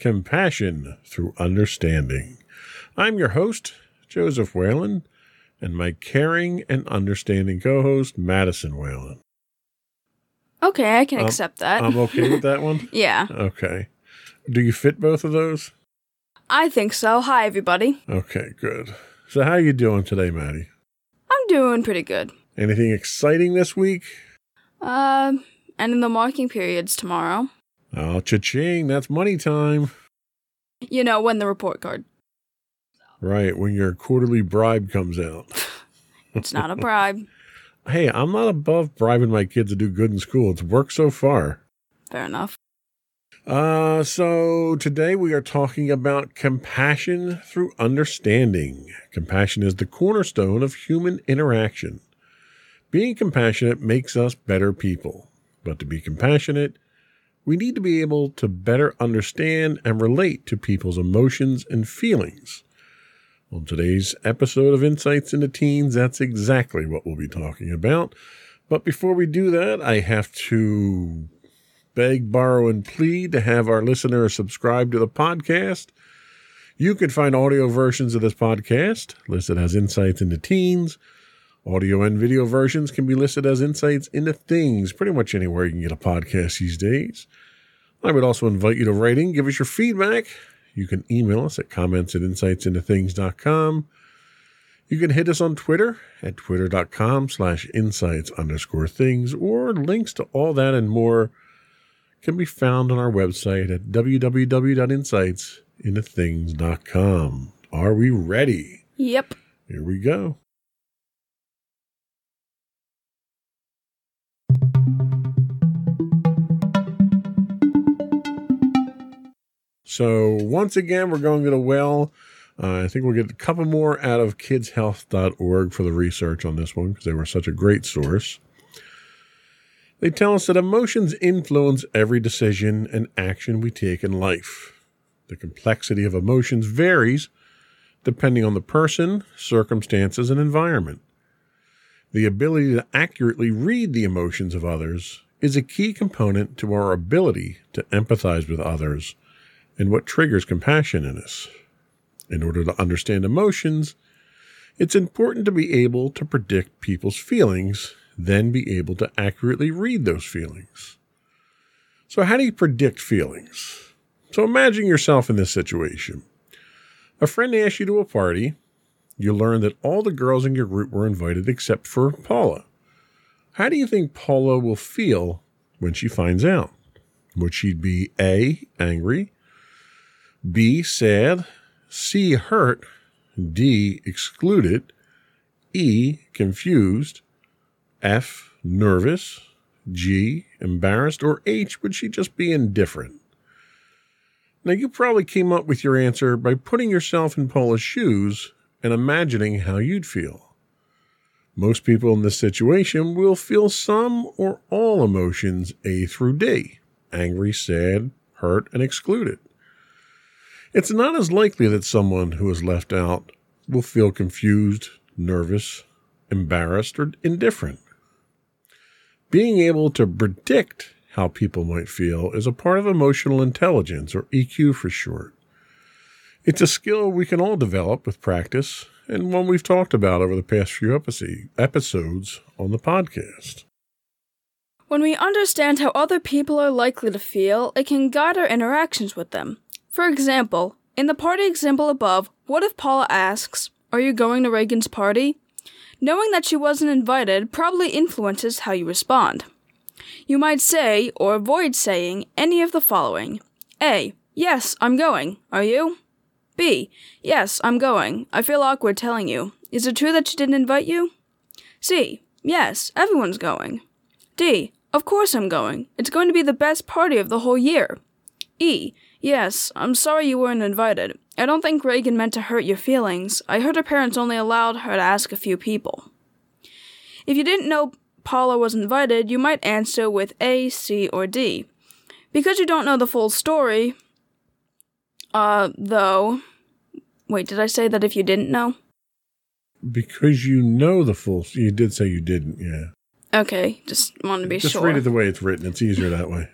Compassion Through Understanding. I'm your host, Joseph Whalen, and my caring and understanding co host, Madison Whalen. Okay, I can Um, accept that. I'm okay with that one? yeah, Okay. Do you fit both of those? I think so. Hi, everybody. Okay, good. So how you doing today, Maddie? I'm doing pretty good. Anything exciting this week? Uh, and ending the marking periods tomorrow. Oh, cha-ching, that's money time. You know, when the report card. Right, when your quarterly bribe comes out. It's not a bribe. Hey, I'm not above bribing my kids to do good in school. It's worked so far. Fair enough. Uh, so today we are talking about compassion through understanding. Compassion is the cornerstone of human interaction. Being compassionate makes us better people. But to be compassionate, we need to be able to better understand and relate to people's emotions and feelings. On today's episode of Insights into Teens, that's exactly what we'll be talking about. But before we do that, I have to beg, borrow, and plead to have our listeners subscribe to the podcast. You can find audio versions of this podcast listed as Insights into Teens. Audio and video versions can be listed as Insights into Things, pretty much anywhere you can get a podcast these days. I would also invite you to write in, give us your feedback. You can email us at comments at insightsintothings.com. You can hit us on Twitter at twitter.com slash insights underscore things, or links to all that and more can be found on our website at www.insightsintothings.com. Are we ready? Yep. Here we go. So, once again, we're going to the well. Uh, I think we'll get a couple more out of kidshealth.org for the research on this one because they were such a great source. They tell us that emotions influence every decision and action we take in life. The complexity of emotions varies depending on the person, circumstances, and environment. The ability to accurately read the emotions of others is a key component to our ability to empathize with others and what triggers compassion in us. In order to understand emotions, it's important to be able to predict people's feelings, then be able to accurately read those feelings. So, how do you predict feelings? So, imagine yourself in this situation. A friend asks you to a party. You learn that all the girls in your group were invited except for Paula. How do you think Paula will feel when she finds out? Would she be A, angry, B, sad, C, hurt, D, excluded, E, confused, F, nervous, G, embarrassed, or H, would she just be indifferent? Now, you probably came up with your answer by putting yourself in Paula's shoes and imagining how you'd feel. Most people in this situation will feel some or all emotions A through D angry, sad, hurt, and excluded. It's not as likely that someone who is left out will feel confused, nervous, embarrassed, or indifferent. Being able to predict how people might feel is a part of emotional intelligence, or EQ for short. It's a skill we can all develop with practice, and one we've talked about over the past few episodes on the podcast. When we understand how other people are likely to feel, it can guide our interactions with them. For example, in the party example above, what if Paula asks, Are you going to Reagan's party? Knowing that she wasn't invited probably influences how you respond. You might say, or avoid saying, any of the following A. Yes, I'm going. Are you? B. Yes, I'm going. I feel awkward telling you. Is it true that she didn't invite you? C. Yes, everyone's going. D. Of course I'm going. It's going to be the best party of the whole year. E. Yes, I'm sorry you weren't invited. I don't think Reagan meant to hurt your feelings. I heard her parents only allowed her to ask a few people. If you didn't know Paula was invited, you might answer with A, C, or D. Because you don't know the full story, uh, though. Wait, did I say that if you didn't know? Because you know the full. You did say you didn't, yeah. Okay, just wanted to be Just sure. read it the way it's written. It's easier that way.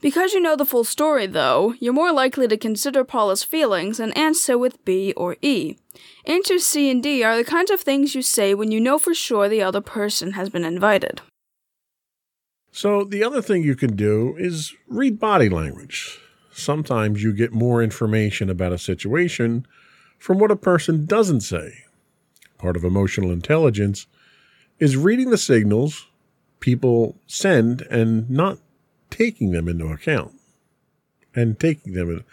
Because you know the full story, though, you're more likely to consider Paula's feelings and answer with B or E. Answers C and D are the kinds of things you say when you know for sure the other person has been invited. So the other thing you can do is read body language. Sometimes you get more information about a situation from what a person doesn't say. Part of emotional intelligence is reading the signals people send and not taking them into account. And taking them in.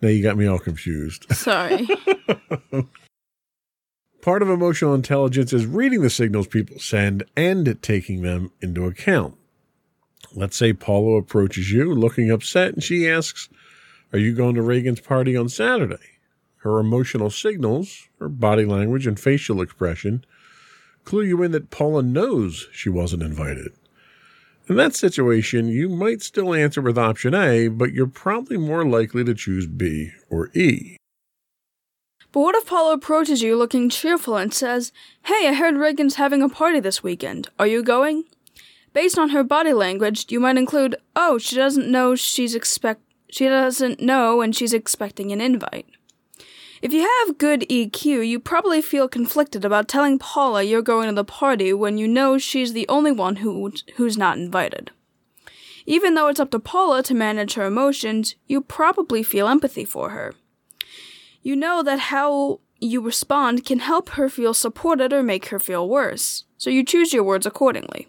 Now you got me all confused. Sorry. Part of emotional intelligence is reading the signals people send and taking them into account. Let's say Paula approaches you looking upset and she asks, Are you going to Reagan's party on Saturday? Her emotional signals, her body language, and facial expression clue you in that Paula knows she wasn't invited. In that situation, you might still answer with option A, but you're probably more likely to choose B or E. but what if Paula approaches you looking cheerful and says, Hey, I heard Reagan's having a party this weekend. Are you going? Based on her body language, you might include, Oh, she doesn't know she's expect she doesn't know and she's expecting an invite. If you have good EQ, you probably feel conflicted about telling Paula you're going to the party when you know she's the only one who, who's not invited. Even though it's up to Paula to manage her emotions, you probably feel empathy for her. You know that how you respond can help her feel supported or make her feel worse, so you choose your words accordingly.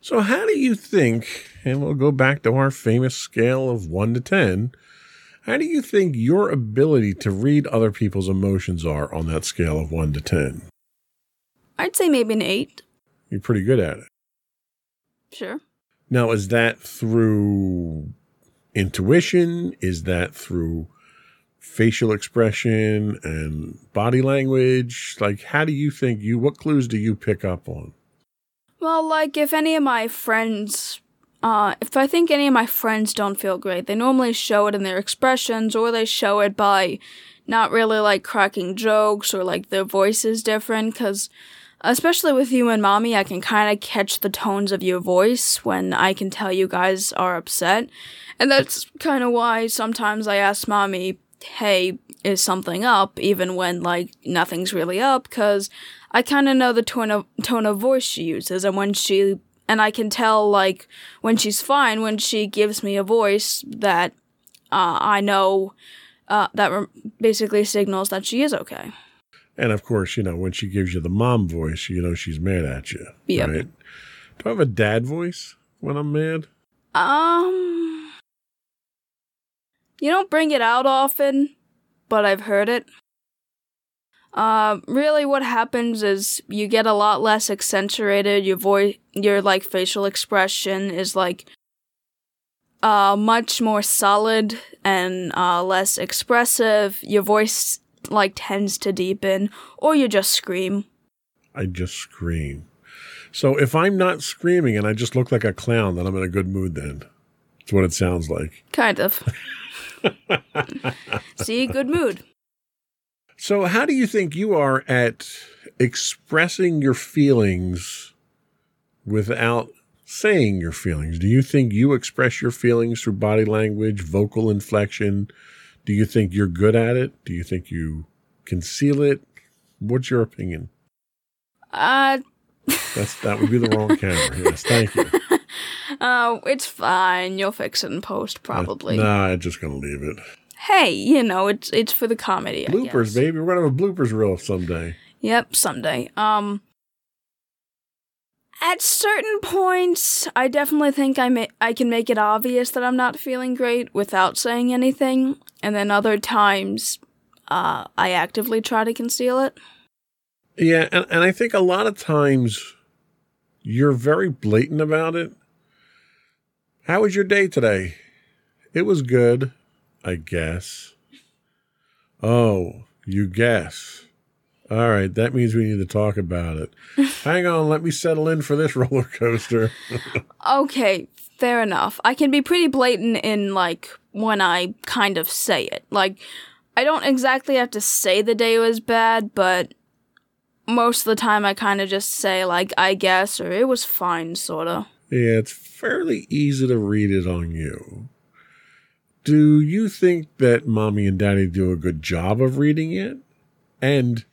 So, how do you think, and we'll go back to our famous scale of 1 to 10, how do you think your ability to read other people's emotions are on that scale of 1 to 10? I'd say maybe an 8. You're pretty good at it. Sure. Now, is that through intuition? Is that through facial expression and body language? Like, how do you think you, what clues do you pick up on? Well, like if any of my friends, uh, if I think any of my friends don't feel great, they normally show it in their expressions or they show it by not really like cracking jokes or like their voice is different because especially with you and mommy, I can kind of catch the tones of your voice when I can tell you guys are upset. And that's kind of why sometimes I ask mommy, hey, is something up, even when like nothing's really up, because I kind of know the tone of tone of voice she uses, and when she and I can tell like when she's fine when she gives me a voice that uh, I know uh, that re- basically signals that she is okay. And of course, you know, when she gives you the mom voice, you know she's mad at you. Yep. Right? Do I have a dad voice when I'm mad? Um, you don't bring it out often, but I've heard it. Uh, really, what happens is you get a lot less accentuated. Your voice, your like facial expression is like uh much more solid and uh less expressive. Your voice like tends to deepen, or you just scream. I just scream. So if I'm not screaming and I just look like a clown, then I'm in a good mood then. That's what it sounds like. Kind of. See, good mood. So, how do you think you are at expressing your feelings without saying your feelings? Do you think you express your feelings through body language, vocal inflection? Do you think you're good at it? Do you think you conceal it? What's your opinion? Uh, That's that would be the wrong camera. Yes, thank you. uh, it's fine. You'll fix it in post, probably. Nah, I'm just gonna leave it. Hey, you know, it's it's for the comedy. I Bloopers, baby. We're gonna have a bloopers reel someday. Yep, someday. Um at certain points, I definitely think I ma- I can make it obvious that I'm not feeling great without saying anything, and then other times uh, I actively try to conceal it. Yeah, and, and I think a lot of times you're very blatant about it. How was your day today? It was good, I guess. Oh, you guess. All right, that means we need to talk about it. Hang on, let me settle in for this roller coaster. Okay, fair enough. I can be pretty blatant in like when I kind of say it. Like I don't exactly have to say the day was bad, but most of the time I kind of just say like I guess or it was fine sorta. Yeah, it's fairly easy to read it on you. Do you think that mommy and daddy do a good job of reading it? And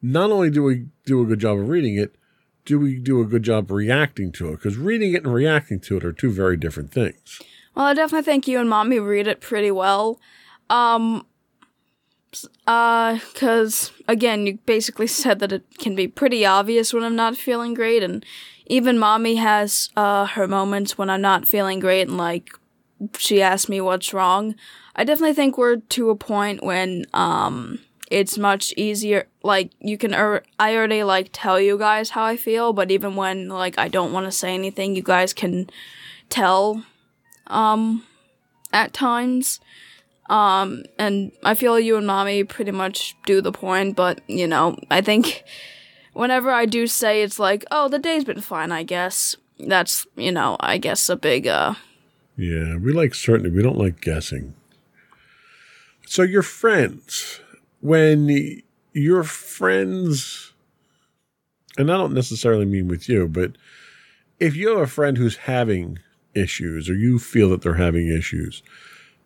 not only do we do a good job of reading it, do we do a good job reacting to it? Because reading it and reacting to it are two very different things. Well, I definitely think you and mommy read it pretty well. Um uh cuz again, you basically said that it can be pretty obvious when I'm not feeling great and even mommy has uh her moments when I'm not feeling great and like she asked me what's wrong. I definitely think we're to a point when um it's much easier like you can er- I already like tell you guys how I feel, but even when like I don't want to say anything, you guys can tell um at times. Um and I feel you and mommy pretty much do the point, but you know, I think whenever I do say it's like, "Oh, the day's been fine, I guess." That's, you know, I guess a big uh Yeah, we like certainty. We don't like guessing. So your friends, when your friends, and I don't necessarily mean with you, but if you have a friend who's having issues or you feel that they're having issues,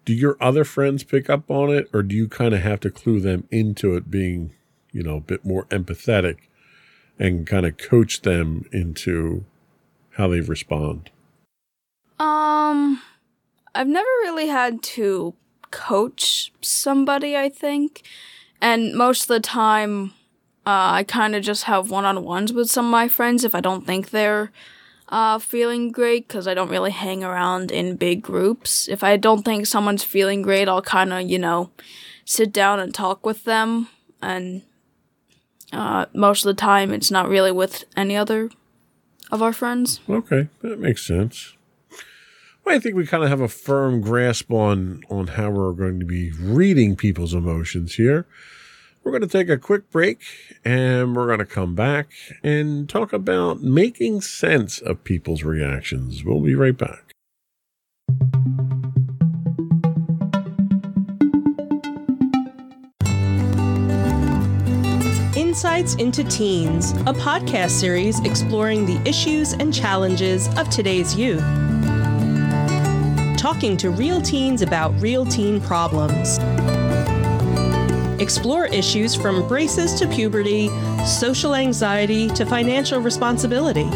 do your other friends pick up on it or do you kind of have to clue them into it being, you know, a bit more empathetic and kind of coach them into how they respond? Um, I've never really had to coach somebody, I think. And most of the time, uh, I kind of just have one on ones with some of my friends if I don't think they're uh, feeling great, because I don't really hang around in big groups. If I don't think someone's feeling great, I'll kind of, you know, sit down and talk with them. And uh, most of the time, it's not really with any other of our friends. Okay, that makes sense. Well, I think we kind of have a firm grasp on on how we're going to be reading people's emotions here. We're going to take a quick break and we're going to come back and talk about making sense of people's reactions. We'll be right back. Insights into Teens, a podcast series exploring the issues and challenges of today's youth. Talking to real teens about real teen problems. Explore issues from braces to puberty, social anxiety to financial responsibility.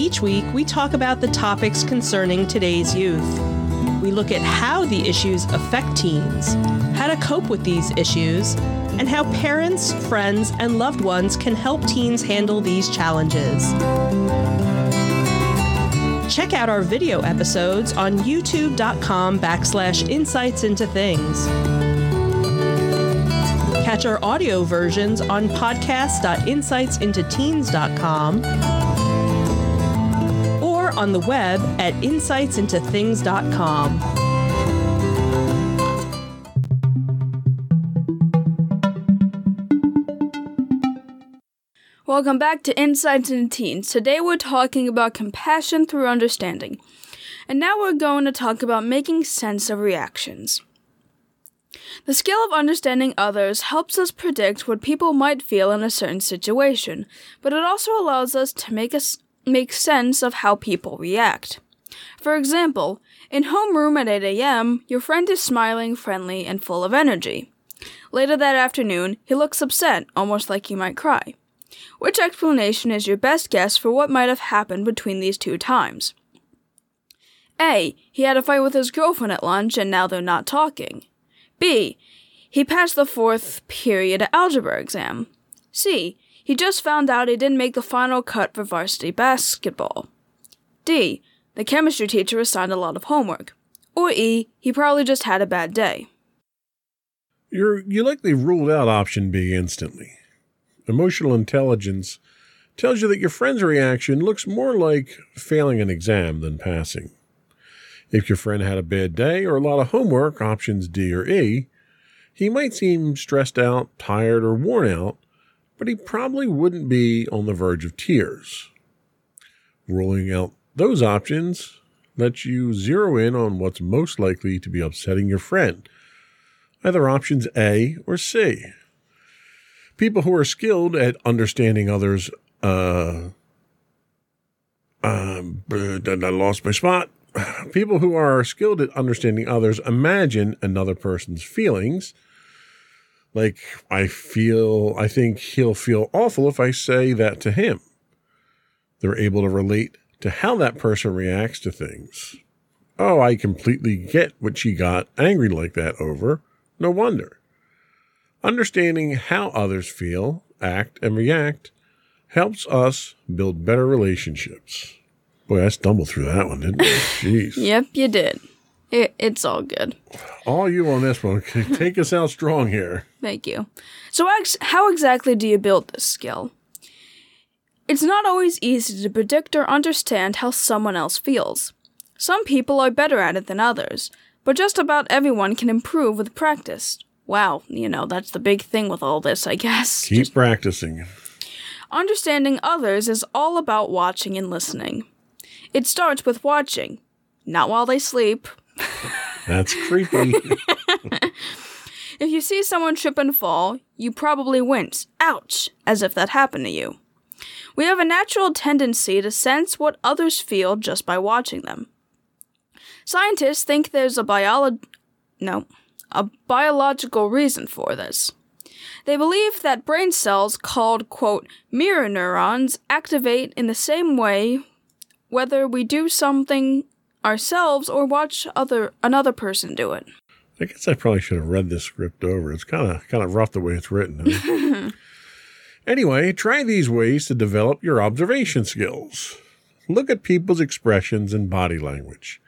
Each week, we talk about the topics concerning today's youth. We look at how the issues affect teens, how to cope with these issues, and how parents, friends, and loved ones can help teens handle these challenges. Check out our video episodes on youtube.com backslash insights into things. Catch our audio versions on podcast.insightsintoteens.com or on the web at insightsintothings.com. Welcome back to Insights into Teens. Today we're talking about compassion through understanding. And now we're going to talk about making sense of reactions. The skill of understanding others helps us predict what people might feel in a certain situation, but it also allows us to make us make sense of how people react. For example, in homeroom at 8 a.m., your friend is smiling, friendly, and full of energy. Later that afternoon, he looks upset, almost like he might cry. Which explanation is your best guess for what might have happened between these two times? A. He had a fight with his girlfriend at lunch and now they're not talking. B. He passed the fourth period algebra exam. C. He just found out he didn't make the final cut for varsity basketball. D. The chemistry teacher assigned a lot of homework. Or E. He probably just had a bad day. You're, you likely ruled out option B instantly. Emotional intelligence tells you that your friend's reaction looks more like failing an exam than passing. If your friend had a bad day or a lot of homework, options D or E, he might seem stressed out, tired, or worn out, but he probably wouldn't be on the verge of tears. Ruling out those options lets you zero in on what's most likely to be upsetting your friend, either options A or C. People who are skilled at understanding others, uh, um, I lost my spot. People who are skilled at understanding others imagine another person's feelings. Like, I feel, I think he'll feel awful if I say that to him. They're able to relate to how that person reacts to things. Oh, I completely get what she got angry like that over. No wonder. Understanding how others feel, act, and react helps us build better relationships. Boy, I stumbled through that one, didn't I? Jeez. Yep, you did. It, it's all good. All you on this one. Take us out strong here. Thank you. So, how exactly do you build this skill? It's not always easy to predict or understand how someone else feels. Some people are better at it than others, but just about everyone can improve with practice. Wow, you know, that's the big thing with all this, I guess. Keep just practicing. Understanding others is all about watching and listening. It starts with watching, not while they sleep. That's creepy. if you see someone trip and fall, you probably wince, ouch, as if that happened to you. We have a natural tendency to sense what others feel just by watching them. Scientists think there's a biolo- no, a biological reason for this. They believe that brain cells called, quote, mirror neurons activate in the same way whether we do something ourselves or watch other another person do it. I guess I probably should have read this script over. It's kind of kind of rough the way it's written. Anyway, try these ways to develop your observation skills. Look at people's expressions and body language.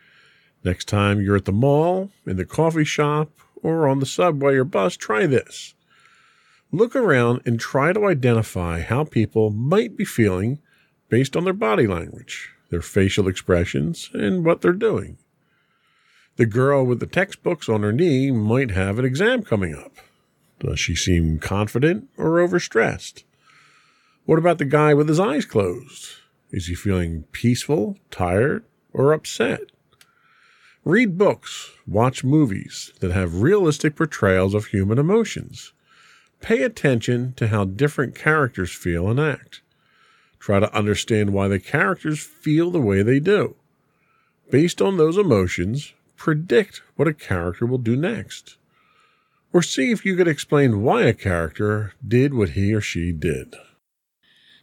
Next time you're at the mall, in the coffee shop, or on the subway or bus, try this. Look around and try to identify how people might be feeling based on their body language their facial expressions, and what they're doing. The girl with the textbooks on her knee might have an exam coming up. Does she seem confident or overstressed? What about the guy with his eyes closed? Is he feeling peaceful, tired, or upset? Read books, watch movies that have realistic portrayals of human emotions. Pay attention to how different characters feel and act. Try to understand why the characters feel the way they do. Based on those emotions, predict what a character will do next. Or see if you could explain why a character did what he or she did.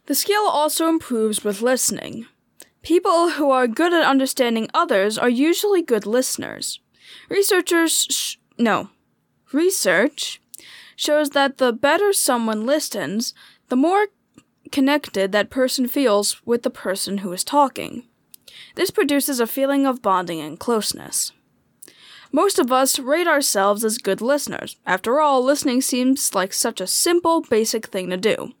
The skill also improves with listening. People who are good at understanding others are usually good listeners. Researchers, sh- no, research shows that the better someone listens, the more connected that person feels with the person who is talking. This produces a feeling of bonding and closeness. Most of us rate ourselves as good listeners. After all, listening seems like such a simple, basic thing to do.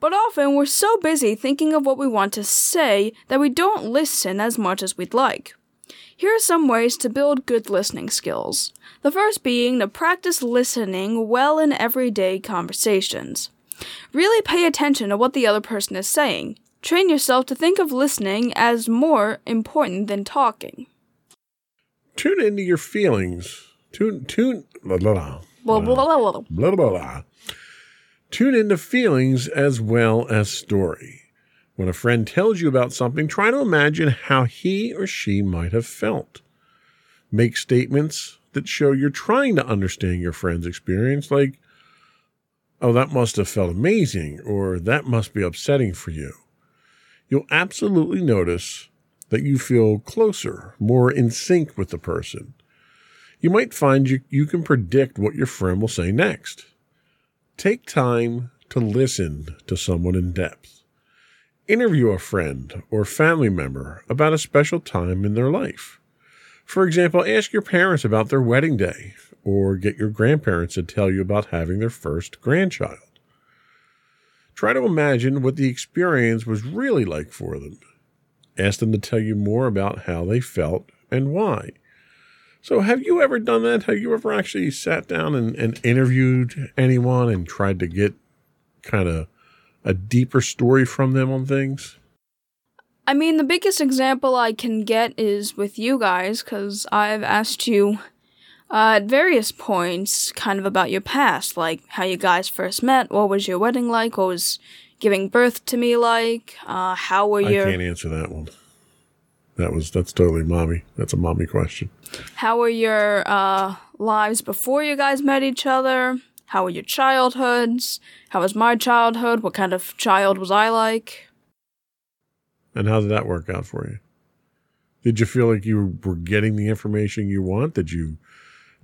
But often we're so busy thinking of what we want to say that we don't listen as much as we'd like. Here are some ways to build good listening skills. The first being to practice listening well in everyday conversations. Really pay attention to what the other person is saying. Train yourself to think of listening as more important than talking. Tune into your feelings. Tune, tune, blah, blah, blah, blah, blah, blah. Tune into feelings as well as story. When a friend tells you about something, try to imagine how he or she might have felt. Make statements that show you're trying to understand your friend's experience, like, oh, that must have felt amazing, or that must be upsetting for you. You'll absolutely notice that you feel closer, more in sync with the person. You might find you, you can predict what your friend will say next. Take time to listen to someone in depth. Interview a friend or family member about a special time in their life. For example, ask your parents about their wedding day or get your grandparents to tell you about having their first grandchild. Try to imagine what the experience was really like for them. Ask them to tell you more about how they felt and why. So, have you ever done that? Have you ever actually sat down and, and interviewed anyone and tried to get kind of a deeper story from them on things? I mean, the biggest example I can get is with you guys, because I've asked you uh, at various points kind of about your past, like how you guys first met, what was your wedding like, what was giving birth to me like, uh, how were you? I can't answer that one. That was that's totally mommy. That's a mommy question. How were your uh, lives before you guys met each other? How were your childhoods? How was my childhood? What kind of child was I like? And how did that work out for you? Did you feel like you were getting the information you want? Did you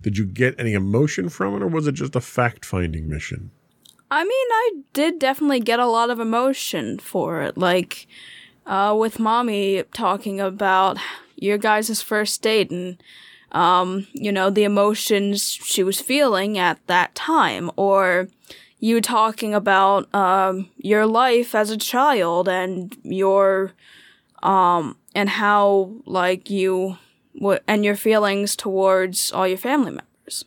did you get any emotion from it or was it just a fact-finding mission? I mean, I did definitely get a lot of emotion for it. Like uh, with mommy talking about your guys' first date and um, you know, the emotions she was feeling at that time, or you talking about um, your life as a child and your um, and how like you w- and your feelings towards all your family members.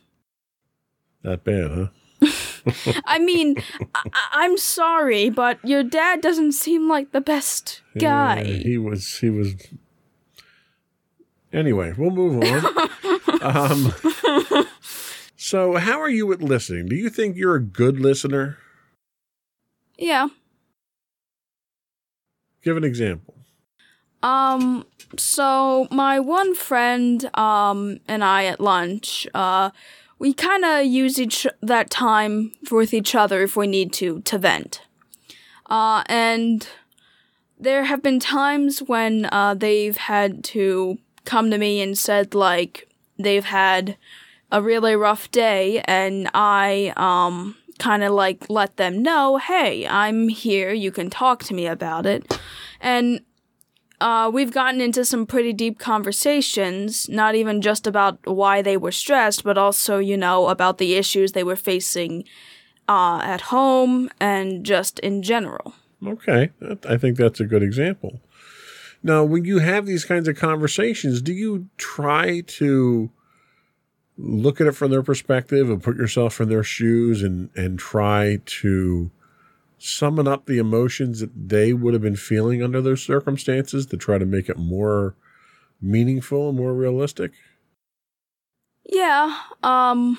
That bad, huh? I mean, I- am sorry, but your dad doesn't seem like the best guy. Yeah, he was. He was. Anyway, we'll move on. um, so, how are you at listening? Do you think you're a good listener? Yeah. Give an example. Um, so my one friend, um, and I at lunch, uh, we kind of use each that time with each other if we need to to vent. Uh, and there have been times when uh, they've had to come to me and said like they've had a really rough day, and I um kind of like let them know, hey, I'm here. You can talk to me about it, and uh, we've gotten into some pretty deep conversations, not even just about why they were stressed, but also, you know, about the issues they were facing uh, at home and just in general. Okay, I think that's a good example. Now, when you have these kinds of conversations, do you try to look at it from their perspective and put yourself in their shoes and, and try to summon up the emotions that they would have been feeling under those circumstances to try to make it more meaningful and more realistic? Yeah. Um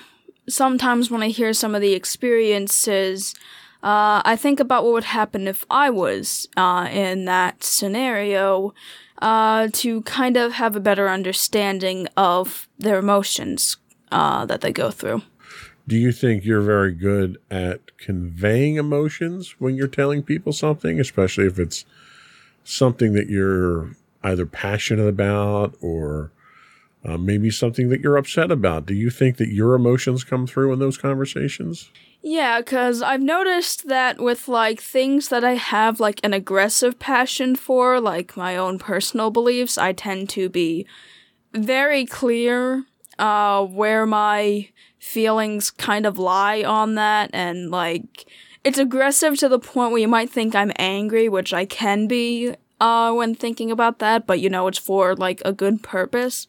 sometimes when I hear some of the experiences, uh, I think about what would happen if I was uh, in that scenario uh, to kind of have a better understanding of their emotions uh, that they go through. Do you think you're very good at conveying emotions when you're telling people something, especially if it's something that you're either passionate about or uh, maybe something that you're upset about? Do you think that your emotions come through in those conversations? Yeah, because I've noticed that with like things that I have like an aggressive passion for, like my own personal beliefs, I tend to be very clear uh, where my feelings kind of lie on that and like it's aggressive to the point where you might think I'm angry, which I can be uh when thinking about that, but you know it's for like a good purpose.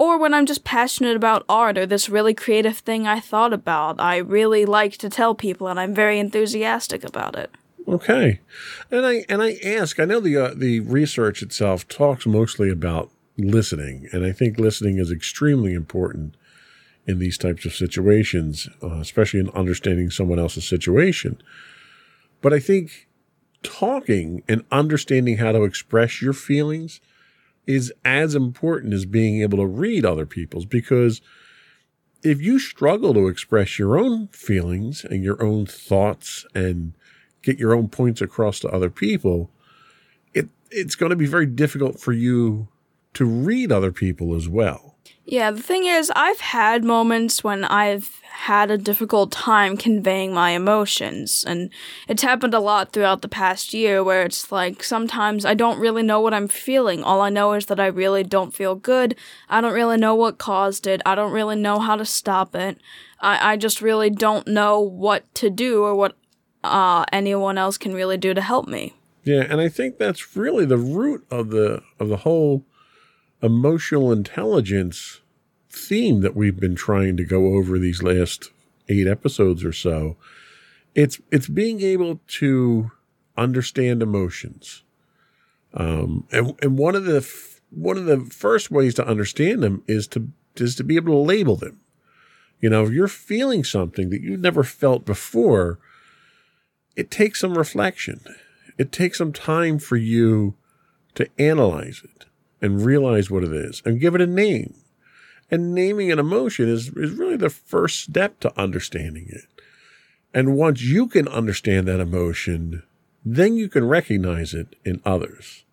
Or when I'm just passionate about art or this really creative thing I thought about, I really like to tell people and I'm very enthusiastic about it. Okay. And I and I ask, I know the uh, the research itself talks mostly about listening, and I think listening is extremely important in these types of situations, uh, especially in understanding someone else's situation. But I think talking and understanding how to express your feelings is as important as being able to read other people's because if you struggle to express your own feelings and your own thoughts and get your own points across to other people, it it's going to be very difficult for you to read other people as well. Yeah, the thing is, I've had moments when I've had a difficult time conveying my emotions, and it's happened a lot throughout the past year where it's like sometimes I don't really know what I'm feeling. All I know is that I really don't feel good. I don't really know what caused it. I don't really know how to stop it. I, I just really don't know what to do or what uh, anyone else can really do to help me. Yeah, and I think that's really the root of the of the whole emotional intelligence theme that we've been trying to go over these last eight episodes or so. It's it's being able to understand emotions, um, and and one of the f- one of the first ways to understand them is to is to be able to label them. You know, if you're feeling something that you've never felt before, it takes some reflection. It takes some time for you to analyze it and realize what it is and give it a name. And naming an emotion is, is really the first step to understanding it. And once you can understand that emotion, then you can recognize it in others.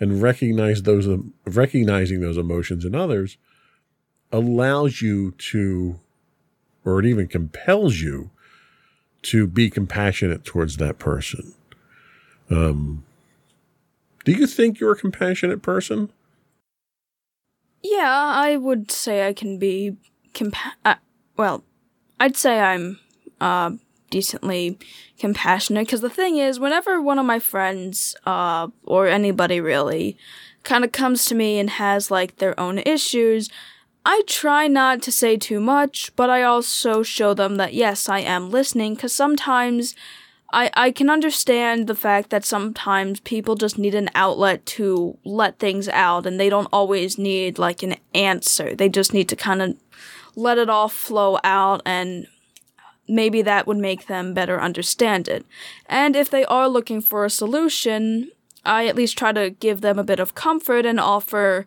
And recognize those, recognizing those emotions in others allows you to, or it even compels you to be compassionate towards that person. Um, do you think you're a compassionate person? Yeah, I would say I can be compa- uh, well, I'd say I'm uh decently compassionate because the thing is whenever one of my friends uh or anybody really kind of comes to me and has like their own issues, I try not to say too much, but I also show them that yes, I am listening cuz sometimes I, I can understand the fact that sometimes people just need an outlet to let things out and they don't always need like an answer. They just need to kind of let it all flow out and maybe that would make them better understand it. And if they are looking for a solution, I at least try to give them a bit of comfort and offer,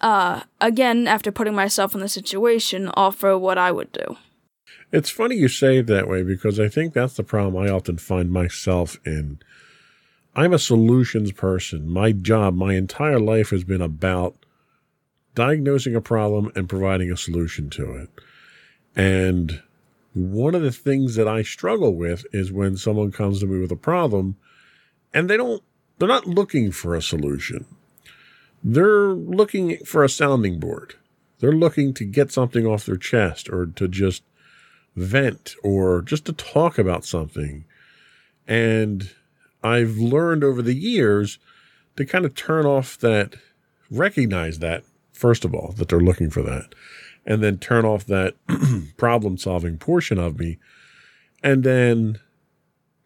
uh, again, after putting myself in the situation, offer what I would do. It's funny you say it that way because I think that's the problem I often find myself in. I'm a solutions person. My job, my entire life has been about diagnosing a problem and providing a solution to it. And one of the things that I struggle with is when someone comes to me with a problem and they don't, they're not looking for a solution. They're looking for a sounding board. They're looking to get something off their chest or to just vent or just to talk about something. And I've learned over the years to kind of turn off that, recognize that, first of all, that they're looking for that, and then turn off that problem solving portion of me, and then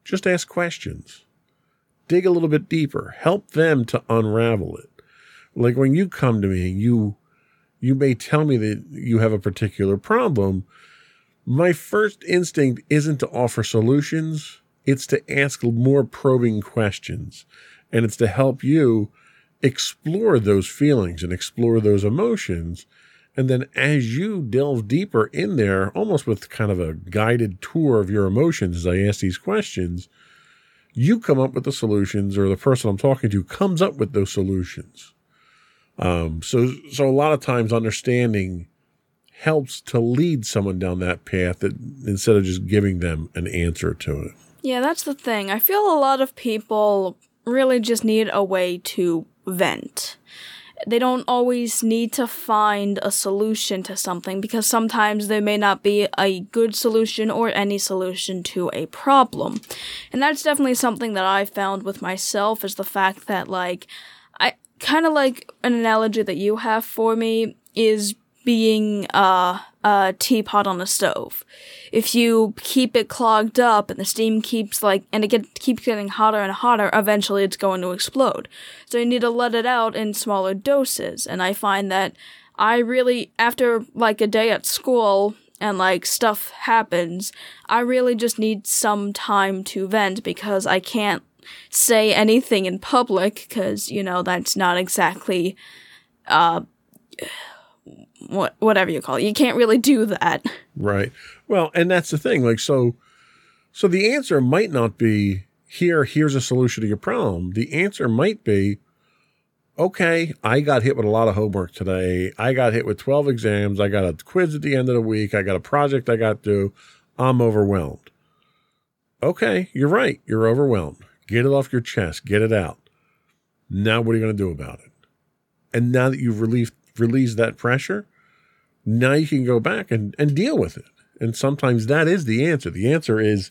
just ask questions. Dig a little bit deeper. Help them to unravel it. Like when you come to me, and you you may tell me that you have a particular problem, my first instinct isn't to offer solutions, it's to ask more probing questions. And it's to help you explore those feelings and explore those emotions. And then as you delve deeper in there, almost with kind of a guided tour of your emotions as I ask these questions, you come up with the solutions or the person I'm talking to comes up with those solutions. Um, so, so a lot of times understanding helps to lead someone down that path that, instead of just giving them an answer to it. Yeah, that's the thing. I feel a lot of people really just need a way to vent. They don't always need to find a solution to something because sometimes there may not be a good solution or any solution to a problem. And that's definitely something that I found with myself is the fact that like I kind of like an analogy that you have for me is being uh, a teapot on a stove. If you keep it clogged up and the steam keeps like, and it get, keeps getting hotter and hotter, eventually it's going to explode. So you need to let it out in smaller doses. And I find that I really, after like a day at school and like stuff happens, I really just need some time to vent because I can't say anything in public because, you know, that's not exactly, uh, what whatever you call it. You can't really do that. Right. Well, and that's the thing. Like so so the answer might not be here, here's a solution to your problem. The answer might be, okay, I got hit with a lot of homework today. I got hit with 12 exams. I got a quiz at the end of the week. I got a project I got to do. I'm overwhelmed. Okay, you're right. You're overwhelmed. Get it off your chest. Get it out. Now, what are you going to do about it? And now that you've relieved, released that pressure, now you can go back and, and deal with it. And sometimes that is the answer. The answer is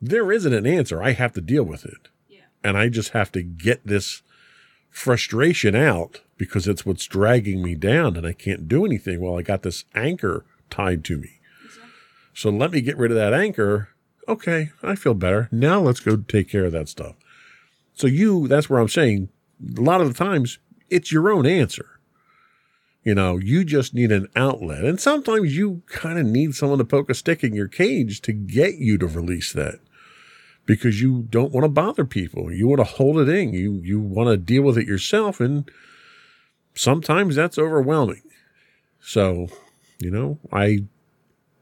there isn't an answer. I have to deal with it. Yeah. And I just have to get this frustration out because it's what's dragging me down and I can't do anything while I got this anchor tied to me. Exactly. So let me get rid of that anchor. Okay, I feel better. Now let's go take care of that stuff. So you, that's where I'm saying a lot of the times it's your own answer. You know, you just need an outlet. And sometimes you kind of need someone to poke a stick in your cage to get you to release that because you don't want to bother people. You want to hold it in. You, you want to deal with it yourself. And sometimes that's overwhelming. So, you know, I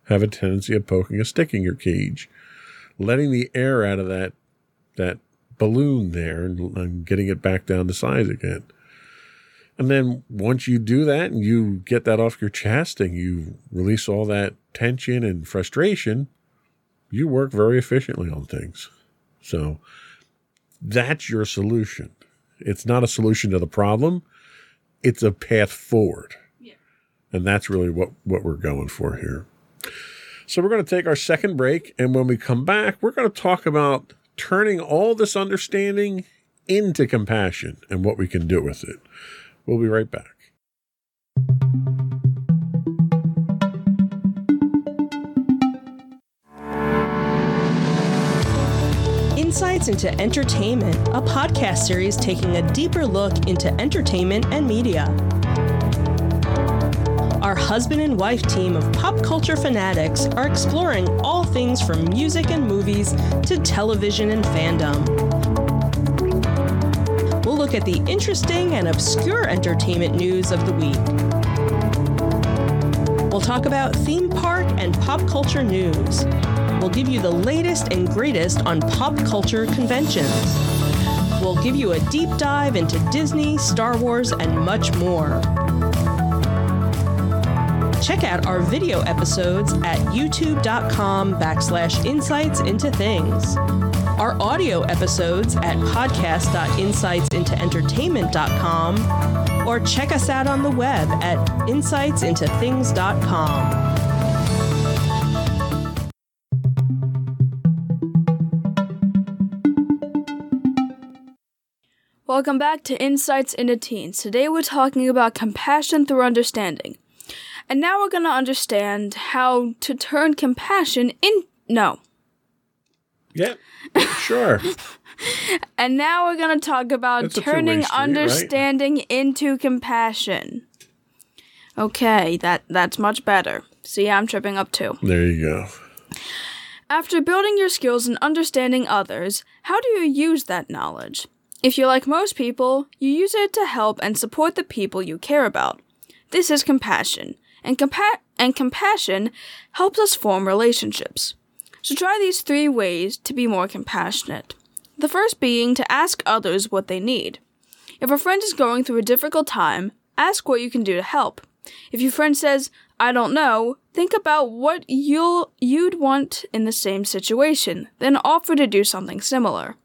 have a tendency of poking a stick in your cage, letting the air out of that, that balloon there and, and getting it back down to size again. And then once you do that and you get that off your chest and you release all that tension and frustration, you work very efficiently on things. So that's your solution. It's not a solution to the problem, it's a path forward. Yeah. And that's really what, what we're going for here. So we're going to take our second break. And when we come back, we're going to talk about turning all this understanding into compassion and what we can do with it. We'll be right back. Insights into Entertainment, a podcast series taking a deeper look into entertainment and media. Our husband and wife team of pop culture fanatics are exploring all things from music and movies to television and fandom look at the interesting and obscure entertainment news of the week. We'll talk about theme park and pop culture news. We'll give you the latest and greatest on pop culture conventions. We'll give you a deep dive into Disney, Star Wars, and much more. Check out our video episodes at youtube.com backslash insights into things our audio episodes at podcast.insightsintoentertainment.com or check us out on the web at insightsintothings.com. Welcome back to Insights into Teens. Today we're talking about compassion through understanding. And now we're going to understand how to turn compassion in. No. Yep. Sure. and now we're going to talk about turning street, understanding right? into compassion. Okay, that that's much better. See, I'm tripping up too. There you go. After building your skills and understanding others, how do you use that knowledge? If you're like most people, you use it to help and support the people you care about. This is compassion, and, compa- and compassion helps us form relationships. So try these three ways to be more compassionate. The first being to ask others what they need. If a friend is going through a difficult time, ask what you can do to help. If your friend says, I don't know, think about what you'll you'd want in the same situation, then offer to do something similar.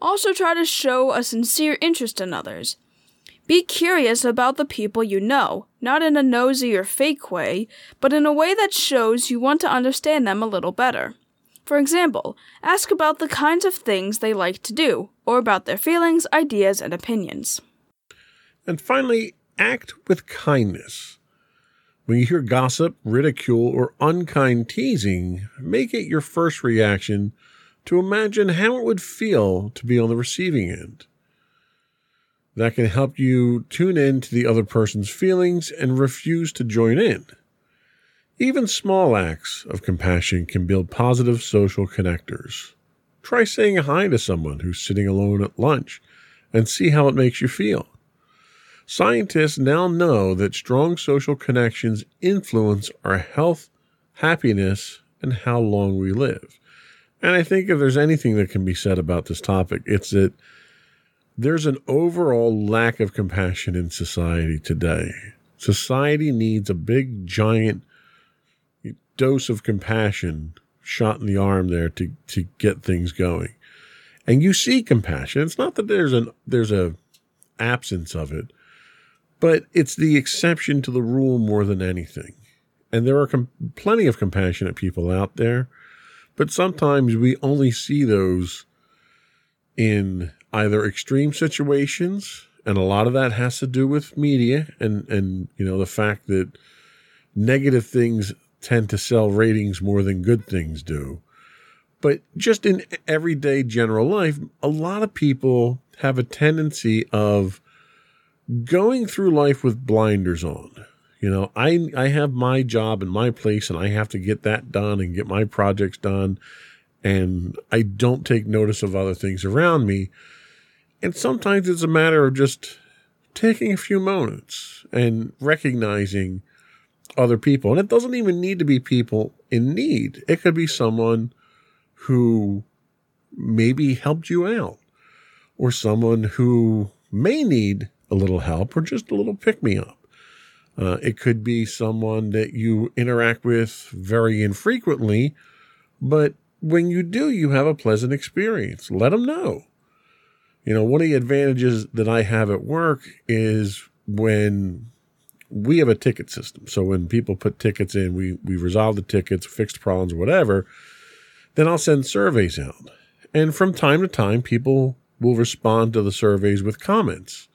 Also try to show a sincere interest in others. Be curious about the people you know, not in a nosy or fake way, but in a way that shows you want to understand them a little better. For example, ask about the kinds of things they like to do, or about their feelings, ideas, and opinions. And finally, act with kindness. When you hear gossip, ridicule, or unkind teasing, make it your first reaction to imagine how it would feel to be on the receiving end that can help you tune in to the other person's feelings and refuse to join in. Even small acts of compassion can build positive social connectors. Try saying hi to someone who's sitting alone at lunch and see how it makes you feel. Scientists now know that strong social connections influence our health, happiness, and how long we live. And I think if there's anything that can be said about this topic, it's that there's an overall lack of compassion in society today. Society needs a big, giant dose of compassion shot in the arm there to, to get things going. And you see compassion. It's not that there's an there's a absence of it, but it's the exception to the rule more than anything. And there are com- plenty of compassionate people out there, but sometimes we only see those in either extreme situations, and a lot of that has to do with media and and you know the fact that negative things tend to sell ratings more than good things do. But just in everyday general life, a lot of people have a tendency of going through life with blinders on. You know, I I have my job and my place and I have to get that done and get my projects done and I don't take notice of other things around me. And sometimes it's a matter of just taking a few moments and recognizing other people. And it doesn't even need to be people in need. It could be someone who maybe helped you out or someone who may need a little help or just a little pick me up. Uh, it could be someone that you interact with very infrequently, but when you do, you have a pleasant experience. Let them know. You know, one of the advantages that I have at work is when we have a ticket system. So when people put tickets in, we, we resolve the tickets, fix the problems, whatever. Then I'll send surveys out. And from time to time, people will respond to the surveys with comments.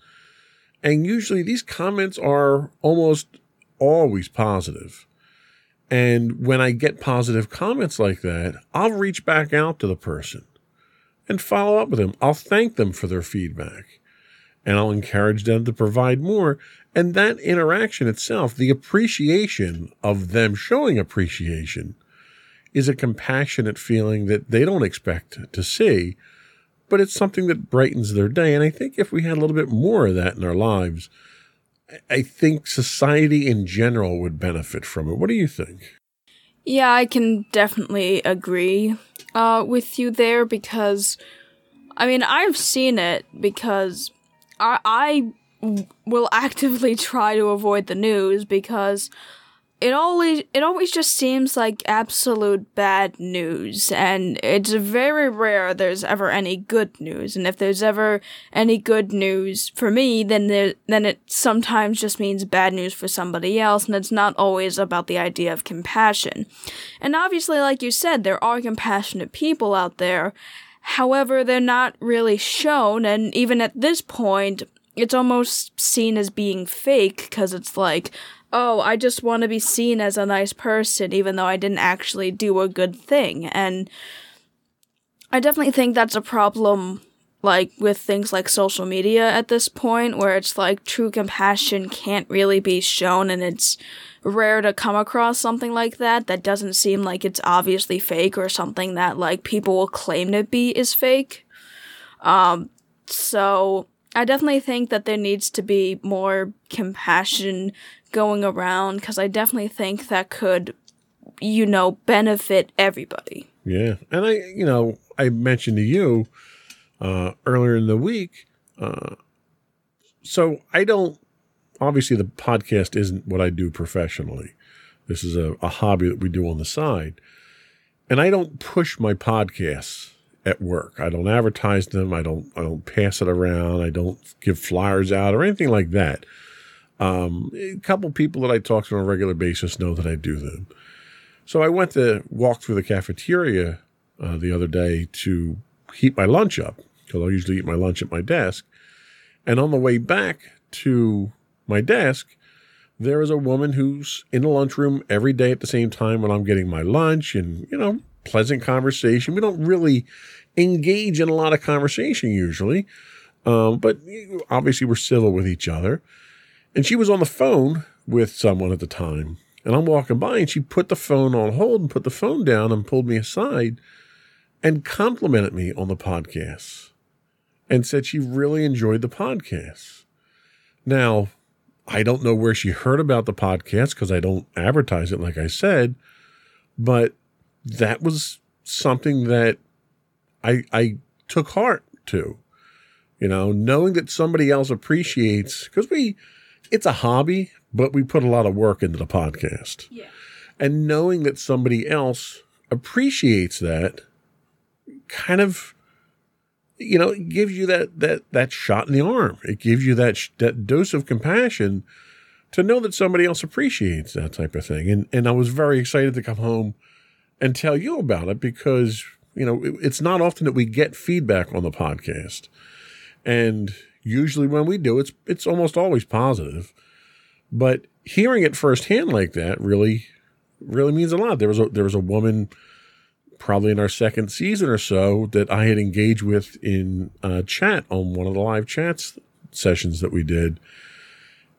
And usually these comments are almost always positive. And when I get positive comments like that, I'll reach back out to the person and follow up with them. I'll thank them for their feedback and I'll encourage them to provide more. And that interaction itself, the appreciation of them showing appreciation, is a compassionate feeling that they don't expect to see but it's something that brightens their day. And I think if we had a little bit more of that in our lives, I think society in general would benefit from it. What do you think? Yeah, I can definitely agree uh, with you there because, I mean, I've seen it because I, I will actively try to avoid the news because it always it always just seems like absolute bad news and it's very rare there's ever any good news and if there's ever any good news for me then there then it sometimes just means bad news for somebody else and it's not always about the idea of compassion. And obviously like you said there are compassionate people out there. However they're not really shown and even at this point it's almost seen as being fake because it's like oh, I just want to be seen as a nice person, even though I didn't actually do a good thing. And I definitely think that's a problem, like, with things like social media at this point, where it's like true compassion can't really be shown, and it's rare to come across something like that that doesn't seem like it's obviously fake or something that, like, people will claim to be is fake. Um, so I definitely think that there needs to be more compassion going around because I definitely think that could, you know, benefit everybody. Yeah. And I, you know, I mentioned to you uh, earlier in the week. Uh, so I don't, obviously, the podcast isn't what I do professionally. This is a, a hobby that we do on the side. And I don't push my podcasts at work. I don't advertise them. I don't I don't pass it around. I don't give flyers out or anything like that. Um, a couple people that I talk to on a regular basis know that I do them. So I went to walk through the cafeteria uh, the other day to heat my lunch up because I usually eat my lunch at my desk. And on the way back to my desk, there is a woman who's in the lunchroom every day at the same time when I'm getting my lunch and, you know, pleasant conversation. We don't really engage in a lot of conversation usually, um, but obviously we're civil with each other. And she was on the phone with someone at the time. And I'm walking by and she put the phone on hold and put the phone down and pulled me aside and complimented me on the podcast and said she really enjoyed the podcast. Now, I don't know where she heard about the podcast because I don't advertise it, like I said, but that was something that I I took heart to. You know, knowing that somebody else appreciates because we it's a hobby, but we put a lot of work into the podcast. Yeah. And knowing that somebody else appreciates that kind of you know, it gives you that that that shot in the arm. It gives you that sh- that dose of compassion to know that somebody else appreciates that type of thing. And and I was very excited to come home and tell you about it because you know it, it's not often that we get feedback on the podcast, and usually when we do, it's it's almost always positive. But hearing it firsthand like that really really means a lot. There was a there was a woman probably in our second season or so that I had engaged with in uh, chat on one of the live chats sessions that we did.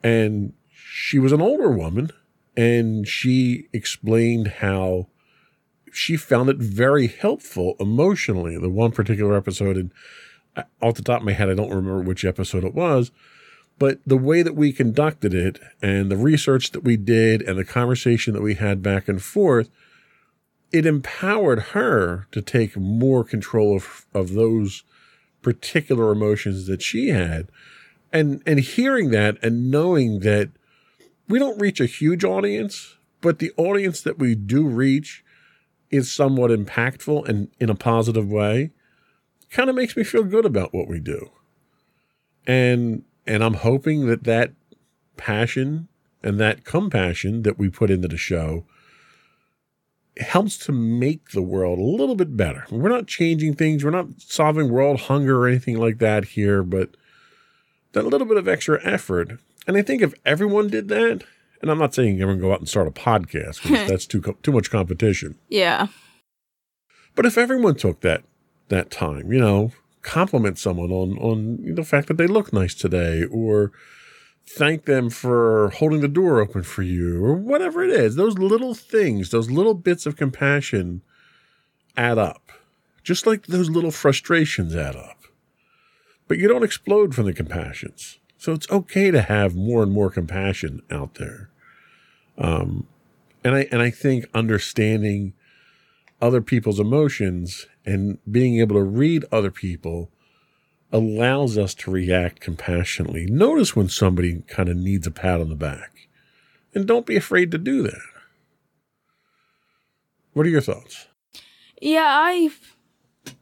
And she was an older woman and she explained how she found it very helpful emotionally. The one particular episode, and off the top of my head, I don't remember which episode it was, but the way that we conducted it and the research that we did and the conversation that we had back and forth it empowered her to take more control of, of those particular emotions that she had. And, and hearing that and knowing that we don't reach a huge audience, but the audience that we do reach is somewhat impactful and in a positive way, kind of makes me feel good about what we do. And, and I'm hoping that that passion and that compassion that we put into the show helps to make the world a little bit better. We're not changing things, we're not solving world hunger or anything like that here, but that little bit of extra effort. And I think if everyone did that, and I'm not saying everyone go out and start a podcast because that's too too much competition. Yeah. But if everyone took that that time, you know, compliment someone on on the fact that they look nice today, or thank them for holding the door open for you or whatever it is. Those little things, those little bits of compassion add up, just like those little frustrations add up. But you don't explode from the compassions. So it's okay to have more and more compassion out there. Um, and I, and I think understanding other people's emotions and being able to read other people allows us to react compassionately. Notice when somebody kind of needs a pat on the back, and don't be afraid to do that. What are your thoughts? Yeah, I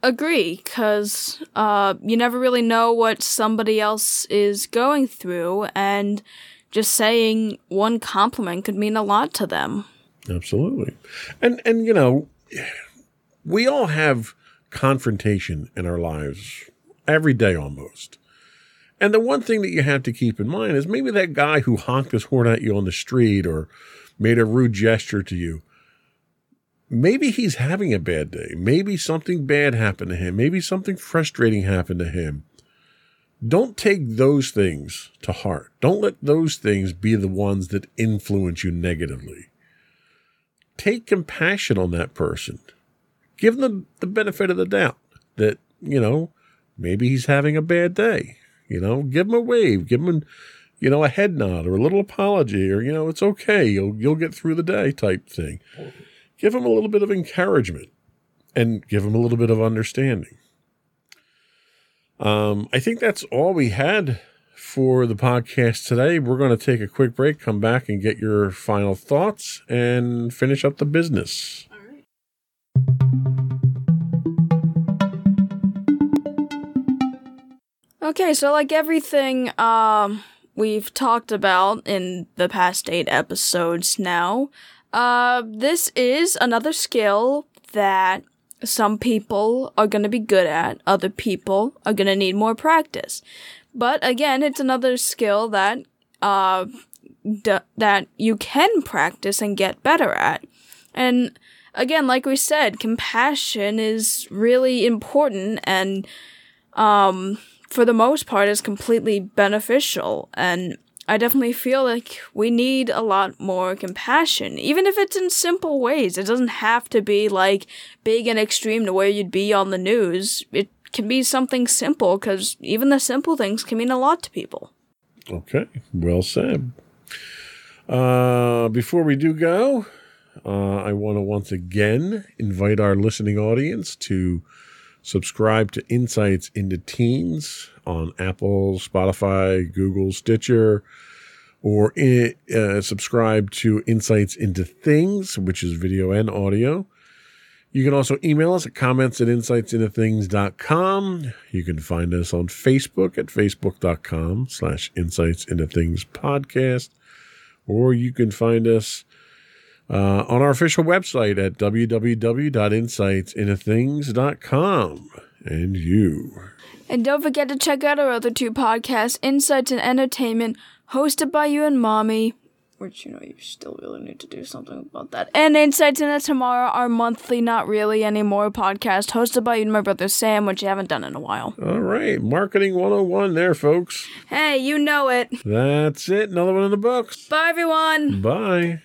agree because uh, you never really know what somebody else is going through, and just saying one compliment could mean a lot to them. Absolutely, and and you know, we all have confrontation in our lives every day almost. And the one thing that you have to keep in mind is maybe that guy who honked his horn at you on the street or made a rude gesture to you, maybe he's having a bad day. Maybe something bad happened to him. Maybe something frustrating happened to him. Don't take those things to heart. Don't let those things be the ones that influence you negatively. Take compassion on that person. Give them the benefit of the doubt that, you know, Maybe he's having a bad day. You know, give him a wave, give him, you know, a head nod or a little apology, or you know, it's okay. You'll you'll get through the day type thing. Give him a little bit of encouragement, and give him a little bit of understanding. Um, I think that's all we had for the podcast today. We're going to take a quick break, come back and get your final thoughts, and finish up the business. Okay, so like everything um we've talked about in the past 8 episodes now, uh this is another skill that some people are going to be good at, other people are going to need more practice. But again, it's another skill that uh d- that you can practice and get better at. And again, like we said, compassion is really important and um for the most part is completely beneficial and I definitely feel like we need a lot more compassion, even if it's in simple ways. It doesn't have to be like big and extreme to where you'd be on the news. It can be something simple because even the simple things can mean a lot to people. Okay, well said. Uh, before we do go, uh, I want to once again invite our listening audience to subscribe to Insights into Teens on Apple, Spotify, Google, Stitcher, or uh, subscribe to Insights into Things, which is video and audio. You can also email us at comments at insightsintothings.com. You can find us on Facebook at facebook.com slash insights into things podcast. Or you can find us uh, on our official website at www.insightsintothings.com. And you. And don't forget to check out our other two podcasts, Insights and Entertainment, hosted by you and Mommy which you know you still really need to do something about that. And Insights into Tomorrow, our monthly, not really anymore podcast, hosted by you and my brother Sam, which you haven't done in a while. All right, marketing 101 there, folks. Hey, you know it. That's it. Another one in the books. Bye, everyone. Bye.